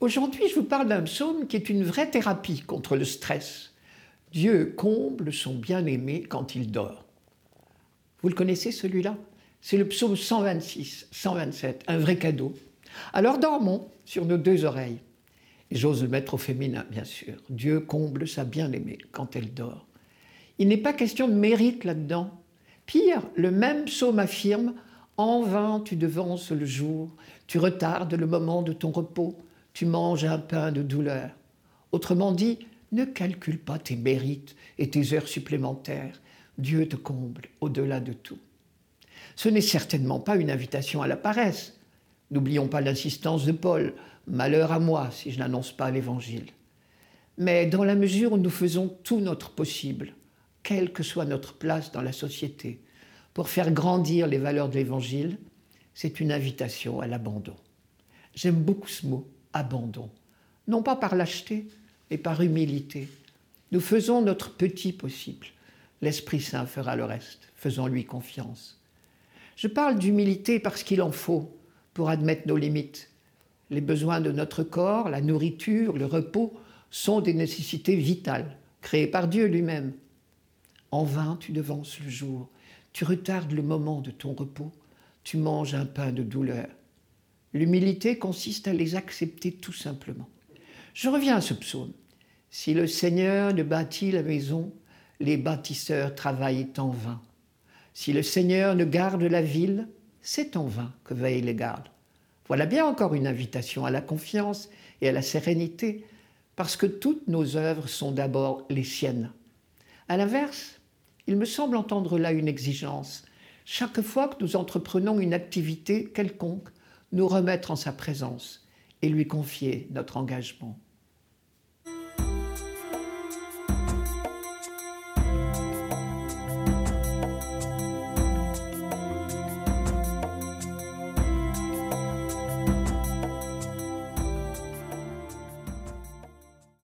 Aujourd'hui, je vous parle d'un psaume qui est une vraie thérapie contre le stress. Dieu comble son bien-aimé quand il dort. Vous le connaissez celui-là? C'est le psaume 126, 127, un vrai cadeau. Alors dormons sur nos deux oreilles. J'ose le mettre au féminin, bien sûr. Dieu comble sa bien-aimée quand elle dort. Il n'est pas question de mérite là-dedans. Pire, le même psaume affirme En vain tu devances le jour, tu retardes le moment de ton repos, tu manges un pain de douleur. Autrement dit, ne calcule pas tes mérites et tes heures supplémentaires. Dieu te comble au-delà de tout. Ce n'est certainement pas une invitation à la paresse. N'oublions pas l'insistance de Paul. Malheur à moi si je n'annonce pas l'Évangile. Mais dans la mesure où nous faisons tout notre possible, quelle que soit notre place dans la société, pour faire grandir les valeurs de l'Évangile, c'est une invitation à l'abandon. J'aime beaucoup ce mot, abandon. Non pas par lâcheté, mais par humilité. Nous faisons notre petit possible. L'Esprit Saint fera le reste. Faisons-lui confiance. Je parle d'humilité parce qu'il en faut pour admettre nos limites. Les besoins de notre corps, la nourriture, le repos sont des nécessités vitales, créées par Dieu lui-même. En vain, tu devances le jour, tu retardes le moment de ton repos, tu manges un pain de douleur. L'humilité consiste à les accepter tout simplement. Je reviens à ce psaume. Si le Seigneur ne bâtit la maison, les bâtisseurs travaillent en vain. Si le Seigneur ne garde la ville, c'est en vain que veillent les gardes. Voilà bien encore une invitation à la confiance et à la sérénité, parce que toutes nos œuvres sont d'abord les siennes. À l'inverse, il me semble entendre là une exigence. Chaque fois que nous entreprenons une activité quelconque, nous remettre en sa présence et lui confier notre engagement.